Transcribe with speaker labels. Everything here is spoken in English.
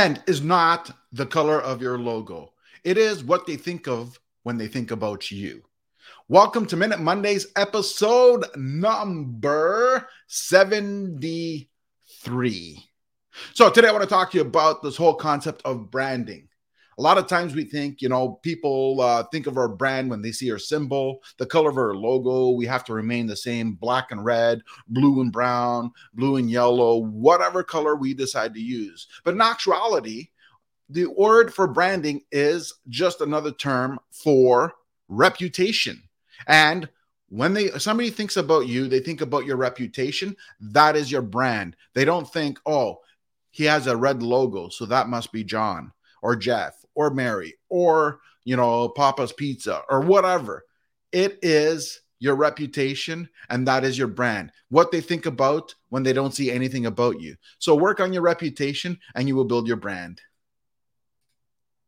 Speaker 1: brand is not the color of your logo, it is what they think of when they think about you. Welcome to Minute Mondays, episode number 73. So, today I want to talk to you about this whole concept of branding. A lot of times we think, you know, people uh, think of our brand when they see our symbol, the color of our logo. We have to remain the same black and red, blue and brown, blue and yellow, whatever color we decide to use. But in actuality, the word for branding is just another term for reputation. And when they somebody thinks about you, they think about your reputation. That is your brand. They don't think, oh, he has a red logo, so that must be John or Jeff or Mary or, you know, Papa's Pizza or whatever. It is your reputation and that is your brand. What they think about when they don't see anything about you. So work on your reputation and you will build your brand.